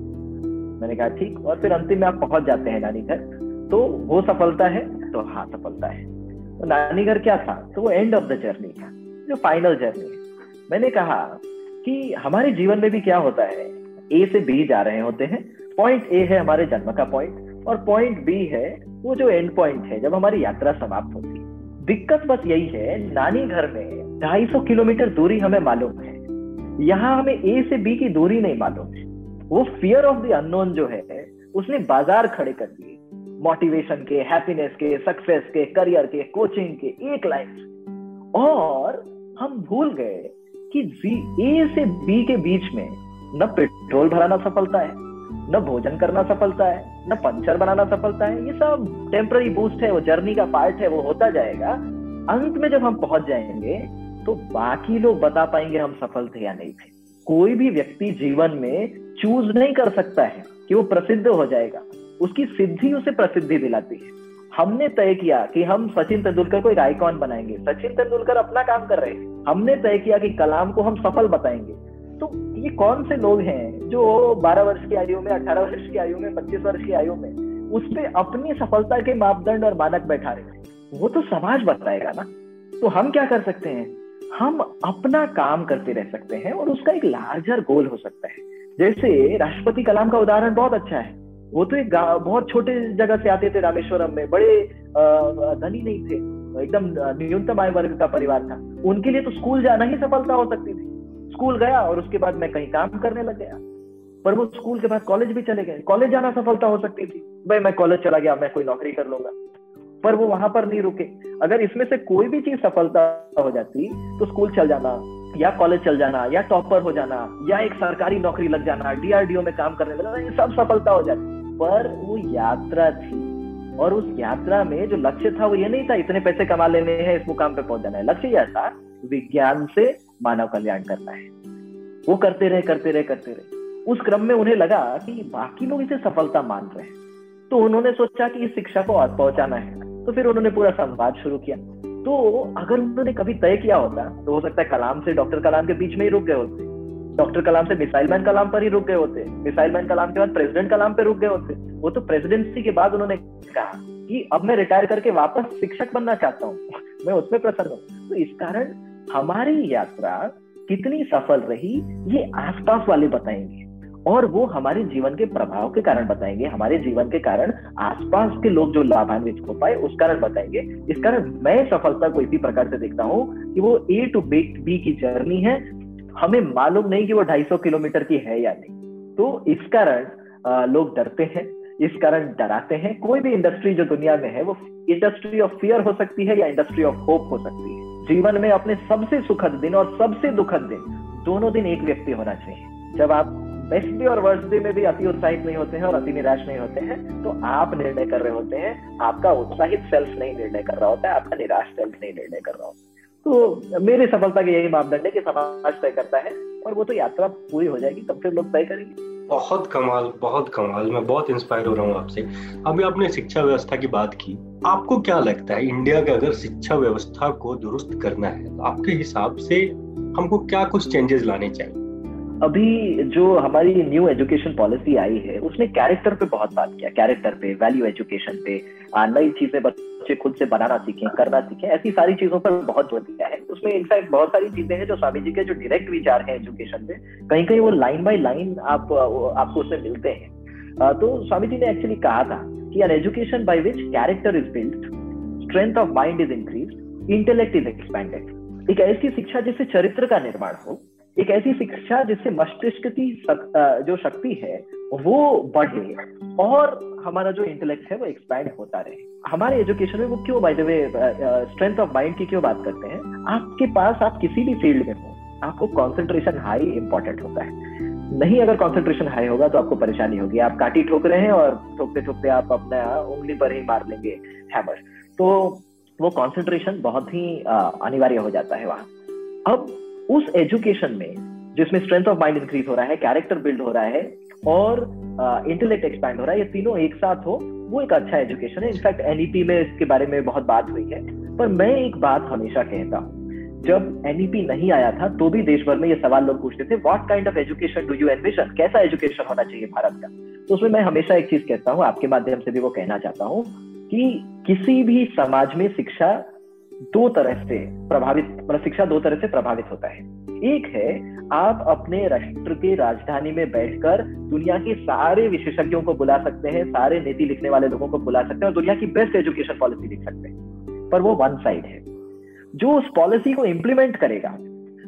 मैंने कहा, ठीक। और फिर अंतिम में आप पहुँच जाते हैं नानी घर तो वो सफलता है तो हाँ सफलता है। तो नानी घर क्या था? तो वो एंड ऑफ़ द जर्नी था, जो फाइनल जर्नी है। मैंने कहा कि हमारे जीवन में भी क्या होता है? ए से बी जा रहे होते हैं। पॉइंट ए है हमारे जन्म का पॉइंट और पॉइंट बी है वो जो एंड पॉइंट है, जब हमारी यात्रा समाप्त होती है। दिक्कत बस यही है नानी घर में 250 किलोमीटर दूरी हमें मालूम है। यहाँ हमें ए से बी की दूरी नहीं मालूम। है वो फियर ऑफ़ द अननोन जो है, उसने बाज़ार खड़े कर दिए। मोटिवेशन के हैप्पीनेस के सक्सेस के करियर के कोचिंग के, एक लाइन और हम भूल गए कि ए से बी के बीच में न पेट्रोल भराना सफलता है, न भोजन करना सफलता है, न पंचर बनाना सफलता है। ये सब टेम्पररी बूस्ट है, वो जर्नी का पार्ट है, वो होता जाएगा। अंत में जब हम पहुँच जाएँगे तो बाकी लोग बता पाएँगे हम सफल थे या नहीं थे। कोई भी व्यक्ति जीवन में चूज़ नहीं कर सकता है कि वो प्रसिद्ध हो जाएगा। उसकी सिद्धि उसे प्रसिद्धि दिलाती है। हमने तय किया कि हम सचिन तेंदुलकर को एक आइकॉन बनाएँगे। सचिन तेंदुलकर अपना काम कर रहे हैं। हमने तय किया कि कलाम को हम सफल बताएँगे। तो ये कौन से लोग हैं जो 12 वर्ष की आयु में 18 वर्ष की आयु में 25 वर्ष की आयु में उस पर अपनी सफलता के मापदंड और मानक बैठा रहे हैं? वो तो समाज बताएगा ना। तो हम क्या कर सकते हैं? हम अपना काम करते रह सकते हैं और उसका एक लार्जर गोल हो सकता है। जैसे राष्ट्रपति कलाम का उदाहरण बहुत अच्छा है। वो तो एक बहुत छोटे जगह से आते थे रामेश्वरम में, बड़े धनी नहीं थे, एकदम न्यूनतम आय वर्ग का परिवार था। उनके लिए तो स्कूल जाना ही सफलता हो सकती थी। स्कूल गया और उसके बाद मैं कहीं काम करने लग गया। पर वो स्कूल के बाद कॉलेज भी चले गए। कॉलेज जाना सफलता हो सकती थी। भाई मैं कॉलेज चला गया, मैं कोई नौकरी कर लूँगा। पर वो वहाँ पर नहीं रुके। अगर इसमें से कोई भी चीज़ सफलता हो जाती तो स्कूल चल जाना, या कॉलेज चल जाना, या टॉपर हो जाना, या एक सरकारी नौकरी लग जाना डीआरडीओ में काम करने लगना ये सब सफलता हो जाती। पर वो यात्रा थी, और उस यात्रा में जो लक्ष्य था वो ये नहीं था, इतने पैसे कमा लेने हैं, इस मुकाम पे पहुँच जाना है। लक्ष्य यह था, विज्ञान से मानव कल्याण करना है। वो करते रहे करते रहे करते रहे। उस क्रम में उन्हें लगा कि बाकी लोग इसे सफलता मान रहे हैं। तो उन्होंने सोचा कि इस शिक्षा को और पहुंचाना है। तो फिर उन्होंने पूरा संवाद शुरू किया। तो अगर उन्होंने कभी तय किया होता तो हो सकता है कलाम से डॉक्टर कलाम के बीच में ही रुक गए होते। डॉक्टर कलाम से मिसाइल मैन कलाम पर ही रुक गए होते। मिसाइल मैन कलाम के बाद प्रेसिडेंट कलाम पे रुक गए होते। वो तो प्रेसिडेंसी के बाद उन्होंने कहा कि अब मैं रिटायर करके वापस शिक्षक बनना चाहता हूँ। मैं उसमें प्रसन्न हूँ। तो इस कारण हमारी यात्रा कितनी सफल रही, ये आसपास वाले बताएँगे। और वो हमारे जीवन के प्रभाव के कारण बताएँगे, हमारे जीवन के कारण आसपास के लोग जो लाभान्वित हो पाए, उस कारण बताएँगे। इस कारण मैं सफलता को इसी प्रकार से देखता हूँ कि वो ए टू बी की जर्नी है। हमें मालूम नहीं कि वो 250 किलोमीटर की है या नहीं। तो इस कारण लोग डरते हैं, इस कारण डराते हैं। कोई भी इंडस्ट्री जो दुनिया में है, वो इंडस्ट्री ऑफ़ फियर हो सकती है या इंडस्ट्री ऑफ़ होप हो सकती है। जीवन में अपने सबसे सुखद दिन और सबसे दुखद दिन दोनों दिन एक व्यक्ति होना चाहिए। जब आप बेस्ट डे और वर्स्ट डे में भी अति उत्साहित नहीं होते हैं और अति निराश नहीं होते हैं। तो आप निर्णय कर रहे होते हैं, आपका उत्साहित सेल्फ नहीं निर्णय कर रहा होता है, आपका निराश सेल्फ नहीं निर्णय कर रहा होता है। तो मेरी सफलता के यही मापदंड है कि समाज तय करता है और वो तो यात्रा पूरी हो जाएगी, तब फिर लोग तय करेंगे। बहुत कमाल बहुत कमाल। मैं बहुत इंस्पायर हो रहा हूँ आपसे। अभी आपने शिक्षा व्यवस्था की बात की। आपको क्या लगता है इंडिया के अगर शिक्षा व्यवस्था को दुरुस्त करना है तो आपके हिसाब से हमको क्या कुछ चेंजेस लाने चाहिए? अभी जो हमारी न्यू एजुकेशन पॉलिसी आई है, उसने कैरेक्टर पे बहुत बात किया कैरेक्टर पे वैल्यू एजुकेशन पे नई चीज़ें बच्चे खुद से बनाना सीखें, करना सीखें, ऐसी सारी चीज़ों पर बहुत ज़ोर दिया है। उसमें इनफैक्ट बहुत सारी चीज़ें हैं जो स्वामी जी के जो डायरेक्ट विचार हैं एजुकेशन पे कहीं कहीं वो लाइन बाय लाइन आप, आपको उसमें मिलते हैं। तो स्वामी जी ने एक्चुअली कहा था कि an education by which character is build strength of mind is increase intellect is expanded एक ऐसी शिक्षा जिससे चरित्र का निर्माण हो एक ऐसी शिक्षा जिससे मस्तिष्क की जो शक्ति है, वो बढ़े और हमारा जो इंटेलेक्ट है वो एक्सपैंड होता रहे। हमारे एजुकेशन में वो क्यों by the way strength of mind की क्यों बात करते हैं? आपके पास आप किसी भी फ़ील्ड में हो, आपको कॉन्सेंट्रेशन हाई इंपॉर्टेंट होता है। नहीं, अगर कॉन्सेंट्रेशन हाई होगा तो आपको परेशानी होगी। आप काटी ठोक रहे हैं और ठोकते ठोकते आप अपना उंगली पर ही मार लेंगे हैमर तो वो कॉन्सेंट्रेशन बहुत ही अनिवार्य हो जाता है वहाँ। अब उस एजुकेशन में जिसमें स्ट्रेंथ ऑफ़ माइंड इंक्रीज हो रहा है कैरेक्टर बिल्ड हो रहा है और इंटेलेक्ट uh, एक्सपैंड हो रहा है ये तीनों एक साथ हो वो एक अच्छा एजुकेशन है। इनफैक्ट एनईपी में इसके बारे में बहुत बात हुई है। पर मैं एक बात हमेशा कहता हूँ जब एनईपी नहीं आया था तो भी देश भर में ये सवाल लोग पूछते थे what kind of education do you envision कैसा एजुकेशन होना चाहिए भारत का? तो उसमें मैं हमेशा एक चीज़ कहता हूँ आपके माध्यम से भी वो कहना चाहता हूँ कि किसी भी समाज में शिक्षा दो तरह से प्रभावित मतलब शिक्षा दो तरह से प्रभावित होता है। एक है, आप अपने राष्ट्र के राजधानी में बैठकर दुनिया के सारे विशेषज्ञों को बुला सकते हैं, सारे नीति लिखने वाले लोगों को बुला सकते हैं और दुनिया की बेस्ट एजुकेशन पॉलिसी लिख सकते हैं। पर वो वन साइड है। जो उस पॉलिसी को इंप्लीमेंट करेगा,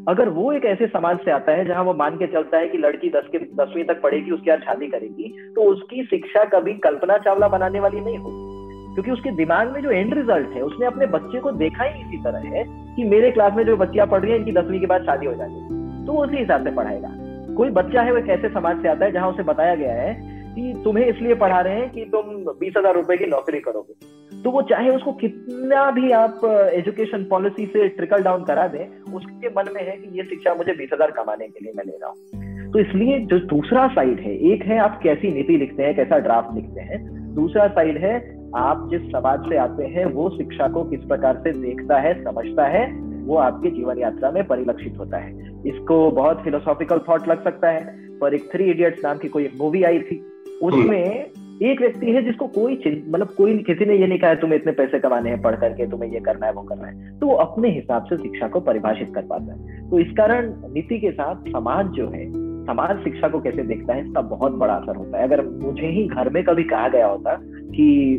अगर वो एक ऐसे समाज से आता है जहाँ वो मान के चलता है कि लड़की दस के, दसवीं तक पढ़ेगी, उसके बाद शादी करेगी तो उसकी शिक्षा कभी कल्पना चावला बनाने वाली नहीं होगी। क्योंकि उसके दिमाग में जो एंड रिज़ल्ट है, उसने अपने बच्चे को देखा ही इसी तरह है कि मेरे क्लास में जो बच्चियाँ पढ़ रही है, इनकी दसवीं के बाद शादी हो जाएगी। तो वो उसी हिसाब से पढ़ाएगा। कोई बच्चा है, वो एक ऐसे समाज से आता है जहाँ उसे बताया गया है कि तुम्हें इसलिए पढ़ा रहे हैं कि तुम बीस हज़ार रुपए की नौकरी करोगे। तो वो चाहे उसको कितना भी आप एजुकेशन पॉलिसी से ट्रिकल डाउन करा दें, उसके मन में है कि ये शिक्षा मुझे बीस हज़ार कमाने के लिए मैं ले रहा हूँ। तो इसलिए जो दूसरा साइड है, एक है आप कैसी नीति लिखते हैं, कैसा ड्राफ्ट लिखते हैं, दूसरा साइड है आप जिस समाज से आते हैं, वो शिक्षा को किस प्रकार से देखता है, समझता है, वो आपके जीवन यात्रा में परिलक्षित होता है। इसको बहुत फिलोसॉफिकल थॉट लग सकता है, पर एक थ्री इडियट्स नाम की कोई एक मूवी आई थी, उसमें एक व्यक्ति है जिसको कोई मतलब कोई किसी ने ये नहीं कहा तुम्हें इतने पैसे कमाने हैं, पढ़ करके तुम्हें ये करना है, वो करना है। तो वो अपने हिसाब से शिक्षा को परिभाषित कर पाता है। तो इस कारण नीति के साथ समाज जो है, समाज शिक्षा को कैसे देखता है, इसका बहुत बड़ा असर होता है। अगर मुझे ही घर में कभी कहा गया होता कि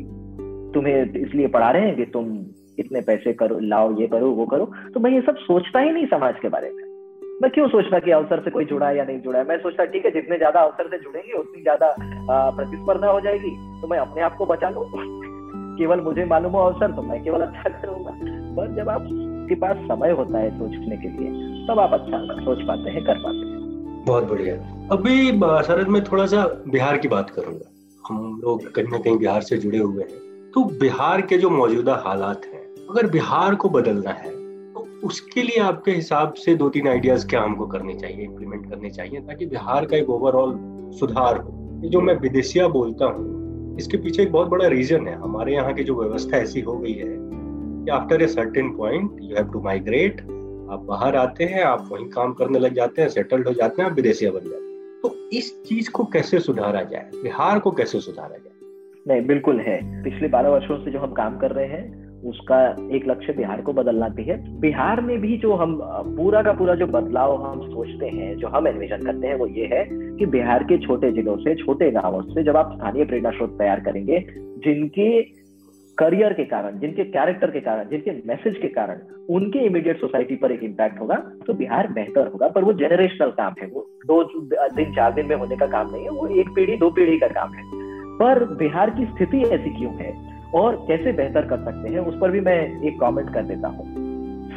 तुम्हें इसलिए पढ़ा रहे हैं कि तुम इतने पैसे करो, लाओ, ये करो, वो करो। तो मैं ये सब सोचता ही नहीं समाज के बारे में। मैं क्यों सोचता कि अवसर से कोई जुड़ा है या नहीं जुड़ा है? मैं सोचता, ठीक है, जितने ज़्यादा अवसर से जुड़ेंगे, उतनी ज़्यादा प्रतिस्पर्धा हो जाएगी। तो मैं अपने आप को बचा लू? केवल मुझे मालूम हो अवसर तो मैं केवल अच्छा करूँगा। पर जब आपके पास समय होता है सोचने के लिए, तब आप अच्छा सोच पाते हैं, कर पाते हैं। बहुत बढ़िया। अभी शरद में थोड़ा सा बिहार की बात करूँगा। हम लोग कहीं ना कहीं बिहार से जुड़े हुए हैं। तो बिहार के जो मौजूदा हालात हैं, अगर बिहार को बदलना है तो उसके लिए आपके हिसाब से दो तीन आइडियाज़ क्या हमको करने चाहिए इम्प्लीमेंट करने चाहिए, ताकि बिहार का एक ओवरऑल सुधार हो? जो मैं विदेशिया बोलता हूँ, इसके पीछे एक बहुत बड़ा रीजन है। हमारे यहाँ की जो व्यवस्था ऐसी हो गई है कि after a certain point you have to migrate आप बाहर आते हैं, आप वहीं काम करने लग जाते हैं सेटल्ड हो जाते हैं, आप विदेशिया बन जाते हैं। तो इस चीज़ को कैसे सुधारा जाए? बिहार को कैसे सुधारा जाए? नहीं, बिल्कुल है। पिछले बारह वर्षों से जो हम काम कर रहे हैं, उसका एक लक्ष्य बिहार को बदलना भी है। बिहार में भी जो हम, पूरा का पूरा जो बदलाव हम सोचते हैं, जो हम एडमिशन करते हैं, वो ये है कि बिहार के छोटे जिलों से, छोटे गाँवों से जब आप स्थानीय प्रेरणा स्रोत तैयार करेंगे, जिनके करियर के कारण, जिनके कैरेक्टर के कारण, जिनके मैसेज के कारण, उनके इमीडिएट सोसाइटी पर एक इम्पैक्ट होगा तो बिहार बेहतर होगा। पर वो जनरेशनल काम है, वो दो दिन, चार दिन में होने का काम नहीं है, वो एक पीढ़ी, दो पीढ़ी का काम है। पर बिहार की स्थिति ऐसी क्यों है? और कैसे बेहतर कर सकते हैं? उस पर भी मैं एक कमेंट कर देता हूँ।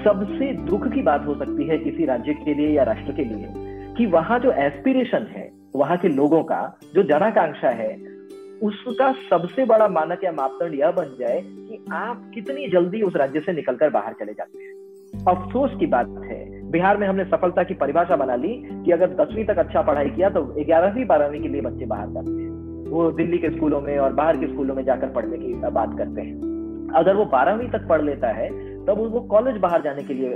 सबसे दुख की बात हो सकती है किसी राज्य के लिए या राष्ट्र के लिए कि वहाँ जो एस्पिरेशन है, वहाँ के लोगों का, जो जनाकांक्षा है, उसका सबसे बड़ा मानक या मापदंड यह बन जाए कि आप कितनी जल्दी उस राज्य से निकलकर बाहर चले जाते हैं। अफसोस की बात है, बिहार में हमने सफलता की परिभाषा बना ली कि अगर दसवीं तक अच्छा पढ़ाई किया तो ग्यारहवीं, बारहवीं के लिए बच्चे बाहर जाते हैं। वो दिल्ली के स्कूलों में और बाहर के स्कूलों में जाकर पढ़ने की बात करते हैं। अगर वो बारहवीं तक पढ़ लेता है तब वो कॉलेज बाहर जाने के लिए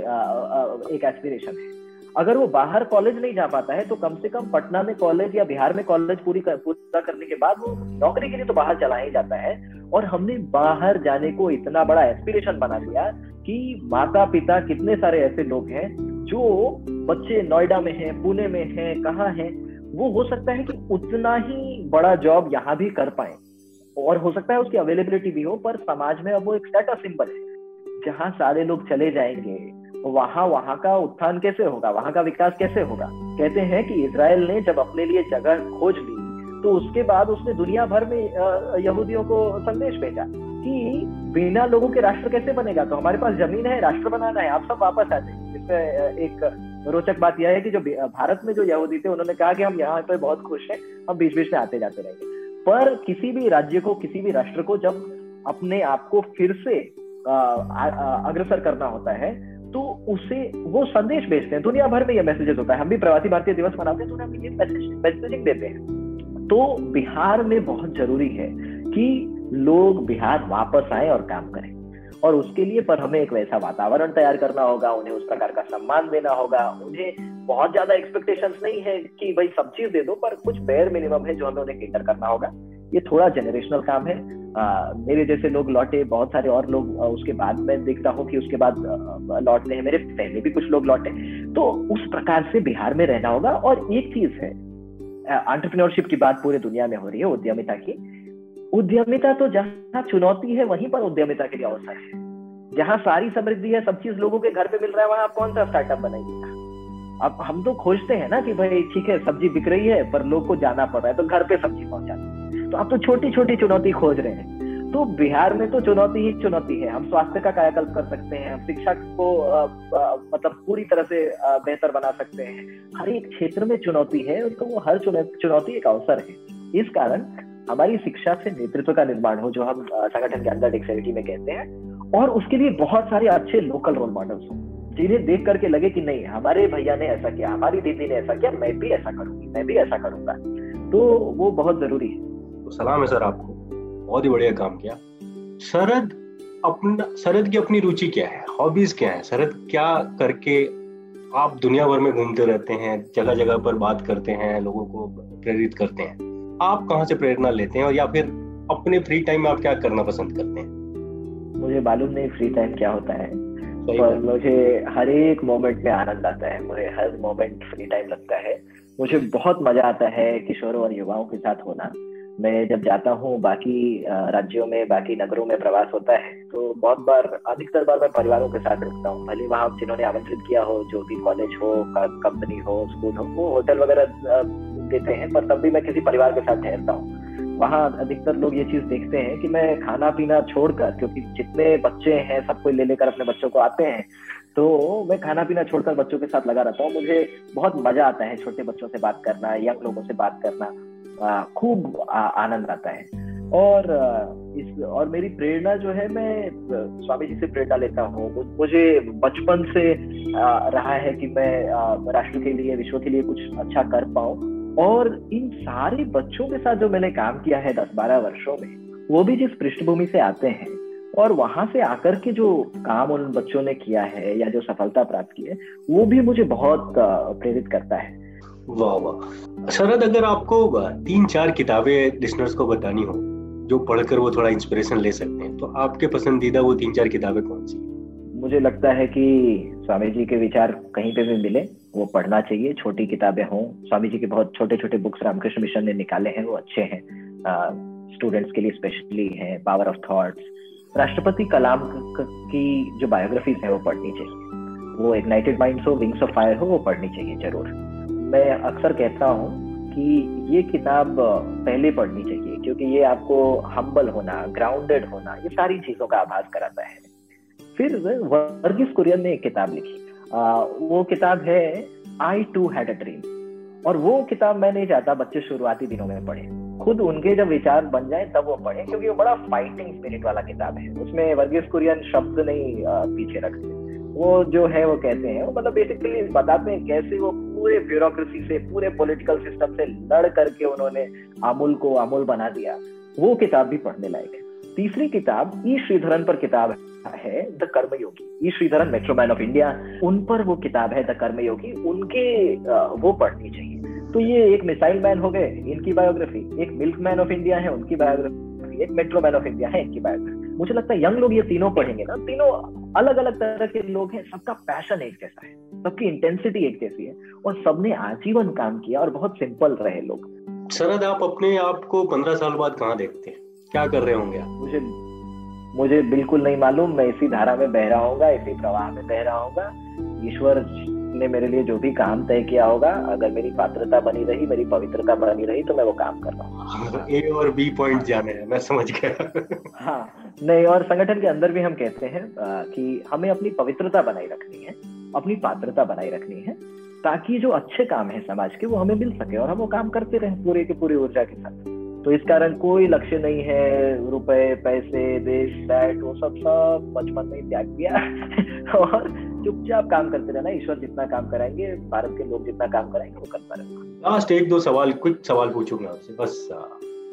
एक एस्पिरेशन है। अगर वो बाहर कॉलेज नहीं जा पाता है तो कम से कम पटना में कॉलेज या बिहार में कॉलेज पूरी कर, पूरा करने के बाद वो नौकरी के लिए तो बाहर चला ही जाता है। और हमने बाहर जाने को इतना बड़ा एस्पिरेशन बना लिया कि माता पिता कितने सारे ऐसे लोग हैं जो बच्चे नोएडा में हैं पुणे में हैं कहाँ हैं वो हो सकता है कि उतना ही बड़ा जॉब यहाँ भी कर पाए। और हो सकता है उसकी अवेलेबिलिटी भी हो, पर समाज में अब वो एक स्टेटस सिंबल है। जहाँ सारे लोग चले जाएँगे, वहाँ वहाँ का उत्थान कैसे होगा? वहाँ का विकास कैसे होगा? कहते हैं कि इसराइल ने जब अपने लिए जगह खोज ली तो उसके बाद उसने दुनिया भर में यहूदियों को संदेश भेजा कि बिना लोगों के राष्ट्र कैसे बनेगा? तो हमारे पास ज़मीन है, राष्ट्र बनाना है, आप सब वापस आ जाए इसमें एक रोचक बात यह है कि जो भारत में जो यहूदी थे, उन्होंने कहा कि हम यहाँ पे बहुत खुश हैं, हम बीच बीच में आते जाते रहेंगे। पर किसी भी राज्य को, किसी भी राष्ट्र को जब अपने आप को फिर से अग्रसर करना होता है तो उसे वो संदेश भेजते हैं। दुनिया भर में ये मैसेजेस होता है। हम भी प्रवासी भारतीय दिवस मनाते हैं तो हम ये मैसेजिंग देते हैं। तो बिहार में बहुत ज़रूरी है कि लोग बिहार वापस आए और काम करें। और उसके लिए पर हमें एक वैसा वातावरण तैयार करना होगा उन्हें उस प्रकार का सम्मान देना होगा। उन्हें बहुत ज़्यादा एक्सपेक्टेशंस नहीं है कि भाई सब चीज़ दे दो पर कुछ बेयर मिनिमम है जो हमें उन्हें केटर करना होगा। ये थोड़ा जनरेशनल काम है। आ, मेरे जैसे लोग लौटे बहुत सारे और लोग उसके बाद मैं देखता हूँ कि उसके बाद लौटने हैं। मेरे पहले भी कुछ लोग लौटे। तो उस प्रकार से बिहार में रहना होगा। और एक चीज़ है एंटरप्रेन्योरशिप की बात पूरे दुनिया में हो रही है उद्यमिता की। उद्यमिता तो जहाँ चुनौती है, वहीं पर उद्यमिता के लिए अवसर है। जहाँ सारी समृद्धि है, सब चीज़ लोगों के घर पे मिल रहा है, वहाँ आप कौन सा स्टार्टअप बनाइएगा अब हम तो खोजते हैं ना कि भाई, ठीक है, सब्ज़ी बिक रही है, पर लोग को जाना पड़ रहा है तो घर पे सब्ज़ी पहुंचाते तो आप तो छोटी छोटी चुनौती खोज रहे हैं। तो बिहार में तो चुनौती ही चुनौती है। हम स्वास्थ्य का कायाकल्प कर सकते हैं, हम शिक्षा को मतलब पूरी तरह से बेहतर बना सकते हैं। हर एक क्षेत्र में चुनौती है तो वो हर चुनौती एक अवसर है। इस कारण हमारी शिक्षा से नेतृत्व का निर्माण हो, जो हम संगठन के अंदर डिक्सेलिटी में कहते हैं, और उसके लिए बहुत सारे अच्छे लोकल रोल मॉडल्स हो, जिन्हें देख करके लगे कि नहीं, हमारे भैया ने ऐसा किया, हमारी दीदी ने ऐसा किया, मैं भी ऐसा करूँगी, मैं भी ऐसा करूँगा। तो वो बहुत ज़रूरी है। तो सलाम है सर आपको। बहुत ही बढ़िया काम किया। शरद अपना, शरद की अपनी रुचि क्या है? हॉबीज क्या है? शरद क्या करके आप दुनिया भर में घूमते रहते हैं जगह जगह पर बात करते हैं, लोगों को प्रेरित करते हैं? आप कहाँ से प्रेरणा लेते हैं और या फिर अपने फ्री टाइम में आप क्या करना पसंद करते हैं? मुझे मालूम नहीं फ्री टाइम क्या होता है पर मुझे हर एक मोमेंट में आनंद आता है मुझे हर मोमेंट फ्री टाइम लगता है। मुझे बहुत मज़ा आता है किशोरों और युवाओं के साथ होना। मैं जब जाता हूँ बाकी राज्यों में बाकी नगरों में प्रवास होता है तो बहुत बार अधिकतर बार मैं परिवारों के साथ रुकता हूँ। भले वहाँ जिन्होंने आमंत्रित किया हो जो भी कॉलेज हो कंपनी हो स्कूल हो वो होटल वगैरह देते हैं, पर तब भी मैं किसी परिवार के साथ ठहरता हूँ। वहाँ अधिकतर लोग ये चीज़ देखते हैं कि मैं खाना पीना छोड़कर, क्योंकि जितने बच्चे हैं सबको ले लेकर अपने बच्चों को आते हैं तो मैं खाना पीना छोड़कर बच्चों के साथ लगा रहता हूँ। मुझे बहुत मज़ा आता है छोटे बच्चों से बात करना, यंग लोगों से बात करना खूब आनंद आता है। और, इस, और मेरी प्रेरणा जो है, मैं, स्वामी जी से प्रेरणा लेता हूँ। मुझे बचपन से रहा है कि मैं राष्ट्र के लिए, विश्व के लिए कुछ अच्छा कर पाऊँ। और इन सारे बच्चों के साथ जो मैंने काम किया है दस बारह वर्षों में वो भी जिस पृष्ठभूमि से आते हैं और वहाँ से आकर के जो काम उन बच्चों ने किया है या जो सफलता प्राप्त की है वो भी मुझे बहुत प्रेरित करता है। वाह वाह। शरद अगर आपको तीन चार किताबें लिसनर्स को बतानी हो जो पढ़कर वो थोड़ा इंस्पिरेशन ले सकते हैं तो आपके पसंदीदा वो तीन चार किताबें कौन सी मुझे लगता है कि स्वामी जी के विचार कहीं पे भी मिले। वो पढ़ना चाहिए। छोटी किताबें हों। स्वामी जी के बहुत छोटे छोटे बुक्स रामकृष्ण मिशन ने निकाले हैं। वो अच्छे हैं। स्टूडेंट्स के लिए स्पेशली हैं। पावर ऑफ़ थॉट्स राष्ट्रपति कलाम की जो बायोग्राफीज है, वो पढ़नी चाहिए। वो इग्नाइटेड माइंड्स हो विंग्स ऑफ़ फायर हो, वो पढ़नी चाहिए ज़रूर। मैं अक्सर कहता हूँ कि ये किताब पहले पढ़नी चाहिए, क्योंकि ये आपको हम्बल होना ग्राउंडेड होना, ये सारी चीज़ों का आभास कराता है। फिर वर्गीस कुरियन ने एक किताब लिखी। वो किताब है I too had a dream और वो किताब मैं नहीं चाहता बच्चे शुरुआती दिनों में पढ़े। खुद उनके जब विचार बन जाए, तब वो पढ़े, क्योंकि वो बड़ा फाइटिंग स्पिरिट वाला किताब है। उसमें वर्गीस कुरियन शब्द नहीं पीछे रखते वो जो है, वो कहते हैं, वो मतलब बेसिकली बताते हैं कैसे वो पूरे ब्यूरोक्रेसी से, पूरे पॉलिटिकल सिस्टम से लड़ करके उन्होंने अमूल को अमूल बना दिया। वो किताब भी पढ़ने लायक है। तीसरी किताब ई श्रीधरन पर किताब है। The Karmayogi E Sreedharan metroman of India उन पर वो किताब है द कर्मयोगी उनके वो पढ़नी चाहिए। तो ये एक मिसाइल मैन हो गए इनकी बायोग्राफी। एक मिल्क मैन ऑफ़ इंडिया है उनकी बायोग्राफी। एक मेट्रो मैन ऑफ़ इंडिया है इनकी बायोग्राफी। मुझे लगता है यंग लोग ये तीनों पढ़ेंगे ना। तीनों अलग अलग तरह के लोग हैं सबका पैशन एक जैसा है सबकी इंटेंसिटी एक जैसी है और सबने आजीवन काम किया और बहुत सिंपल रहे लोग। शरद आप अपने आप को पंद्रह साल बाद कहाँ देखते हैं? क्या कर रहे होंगे आप? मुझे मुझे बिल्कुल नहीं मालूम मैं इसी धारा में बह रहा हूँ इसी प्रवाह में बह रहा हूँ ईश्वर ने मेरे लिए जो भी काम तय किया होगा अगर मेरी पात्रता बनी रही मेरी पवित्रता बनी रही तो मैं वो काम कर रहा हूँ ए और बी पॉइंट जाने हैं मैं समझ गया। हाँ नहीं और संगठन के अंदर भी हम कहते हैं कि हमें अपनी पवित्रता बनाई रखनी है अपनी पात्रता बनाई रखनी है ताकि जो अच्छे काम है समाज के वो हमें मिल सके और हम वो काम करते रहे पूरे के पूरी ऊर्जा के साथ। तो इस कारण कोई लक्ष्य नहीं है रुपए पैसे देश दैट वो सब सब बचपन में त्याग दिया। और चुपचाप काम करते रहना ईश्वर जितना काम कराएँगे भारत के लोग जितना काम कराएँगे वो करता रहेगा लास्ट एक दो सवाल कुछ सवाल पूछूँगा आपसे बस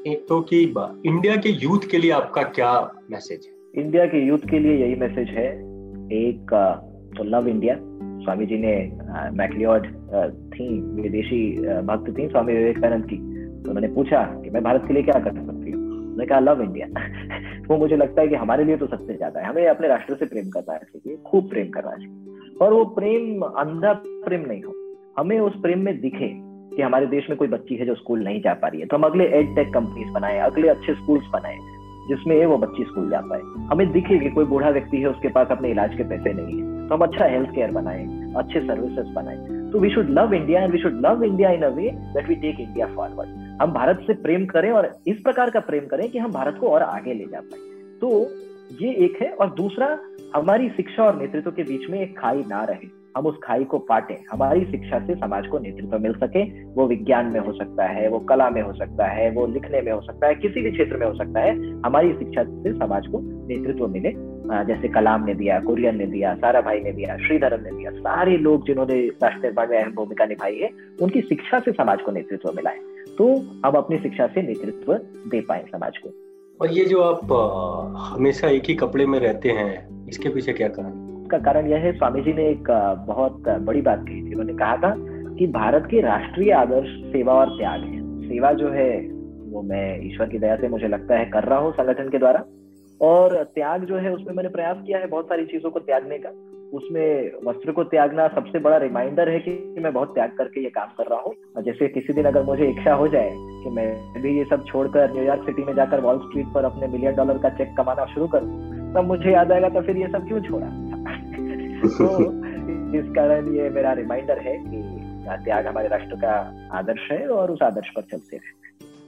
एक तो कि इंडिया के यूथ के लिए आपका क्या मैसेज है? इंडिया के यूथ के लिए यही मैसेज है एक तो लव इंडिया स्वामी जी ने मैकलियोड थी विदेशी भक्त थी स्वामी विवेकानंद की। तो मैंने पूछा कि मैं भारत के लिए क्या कर सकती हूँ? मैंने कहा लव इंडिया वो मुझे लगता है कि हमारे लिए तो सबसे ज़्यादा है। हमें अपने राष्ट्र से प्रेम करना चाहिए, खूब प्रेम करना चाहिए। और वो प्रेम अंधा प्रेम नहीं हो। हमें उस प्रेम में दिखे कि हमारे देश में कोई बच्ची है जो स्कूल नहीं जा पा रही है। तो हम अगले एड टेक कंपनीज़ बनाए, अगले अच्छे स्कूल्स बनाए, जिसमें वो बच्ची स्कूल जा पाए। हमें दिखे कि कोई बूढ़ा व्यक्ति है, उसके पास अपने इलाज के पैसे नहीं है। तो हम अच्छा हेल्थ केयर बनाए, अच्छे सर्विसेज़ बनाए। तो we should love India and we should love India in a way that we take India forward हम भारत से प्रेम करें और इस प्रकार का प्रेम करें कि हम भारत को और आगे ले जा पाए। तो ये एक है और दूसरा, हमारी शिक्षा और नेतृत्व के बीच में एक खाई ना रहे। हम उस खाई को पाटे। हमारी शिक्षा से समाज को नेतृत्व मिल सके। वो विज्ञान में हो सकता है, वो कला में हो सकता है, वो लिखने में हो सकता है, किसी भी क्षेत्र में हो सकता है। हमारी शिक्षा से समाज को नेतृत्व मिले। जैसे कलाम ने दिया, कुरियन ने दिया, सारा भाई ने दिया, श्रीधरन ने दिया, सारे लोग जिन्होंने राष्ट्र निर्माण में अहम भूमिका निभाई है, उनकी शिक्षा से समाज को नेतृत्व मिला है। तो हम अपनी शिक्षा से नेतृत्व दे पाए समाज को। और ये जो आप हमेशा एक ही कपड़े में रहते हैं इसके पीछे क्या कारण? इसका कारण यह है स्वामी जी ने एक बहुत बड़ी बात कही थी। उन्होंने कहा था कि भारत के राष्ट्रीय आदर्श सेवा और त्याग है। सेवा जो है वो मैं ईश्वर की दया से मुझे लगता है कर रहा हूँ संगठन के द्वारा। और त्याग जो है उसमें मैंने प्रयास किया है बहुत सारी चीज़ों को त्यागने का। उसमें वस्त्र को त्यागना सबसे बड़ा रिमाइंडर है कि मैं बहुत त्याग करके ये काम कर रहा हूँ। जैसे किसी दिन अगर मुझे इच्छा हो जाए कि मैं भी ये सब छोड़कर न्यूयॉर्क सिटी में जाकर वॉल स्ट्रीट पर अपने मिलियन डॉलर का चेक कमाना शुरू करूँ, तब मुझे याद आएगा तो फिर ये सब क्यों छोड़ा? तो इस कारण ये मेरा रिमाइंडर है कि त्याग हमारे राष्ट्र का आदर्श है और उस आदर्श पर चलते रहे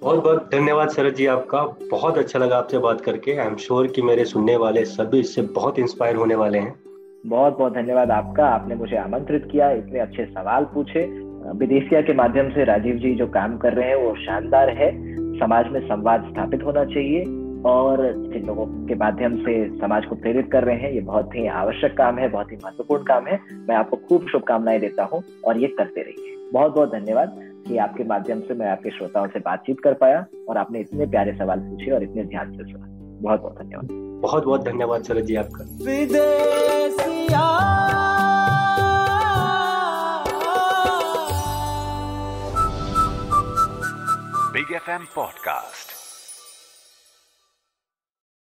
बहुत बहुत धन्यवाद शरद जी आपका। बहुत अच्छा लगा आपसे बात करके। आई एम श्योर कि मेरे सुनने वाले सभी इससे बहुत इंस्पायर होने वाले हैं। बहुत बहुत धन्यवाद आपका। आपने मुझे आमंत्रित किया, इतने अच्छे सवाल पूछे। विदेशिया के माध्यम से राजीव जी जो काम कर रहे हैं, वो शानदार है। समाज में संवाद स्थापित होना चाहिए और जिन लोगों के माध्यम से समाज को प्रेरित कर रहे हैं, ये बहुत ही आवश्यक काम है, बहुत ही महत्वपूर्ण काम है। मैं आपको खूब शुभकामनाएँ देता हूँ और ये करते रहिए। बहुत बहुत धन्यवाद कि आपके माध्यम से मैं आपके श्रोताओं से बातचीत कर पाया और आपने इतने प्यारे सवाल पूछे और इतने ध्यान से सुना। बहुत बहुत धन्यवाद। बहुत बहुत धन्यवाद शरद जी आपका। Big F M podcast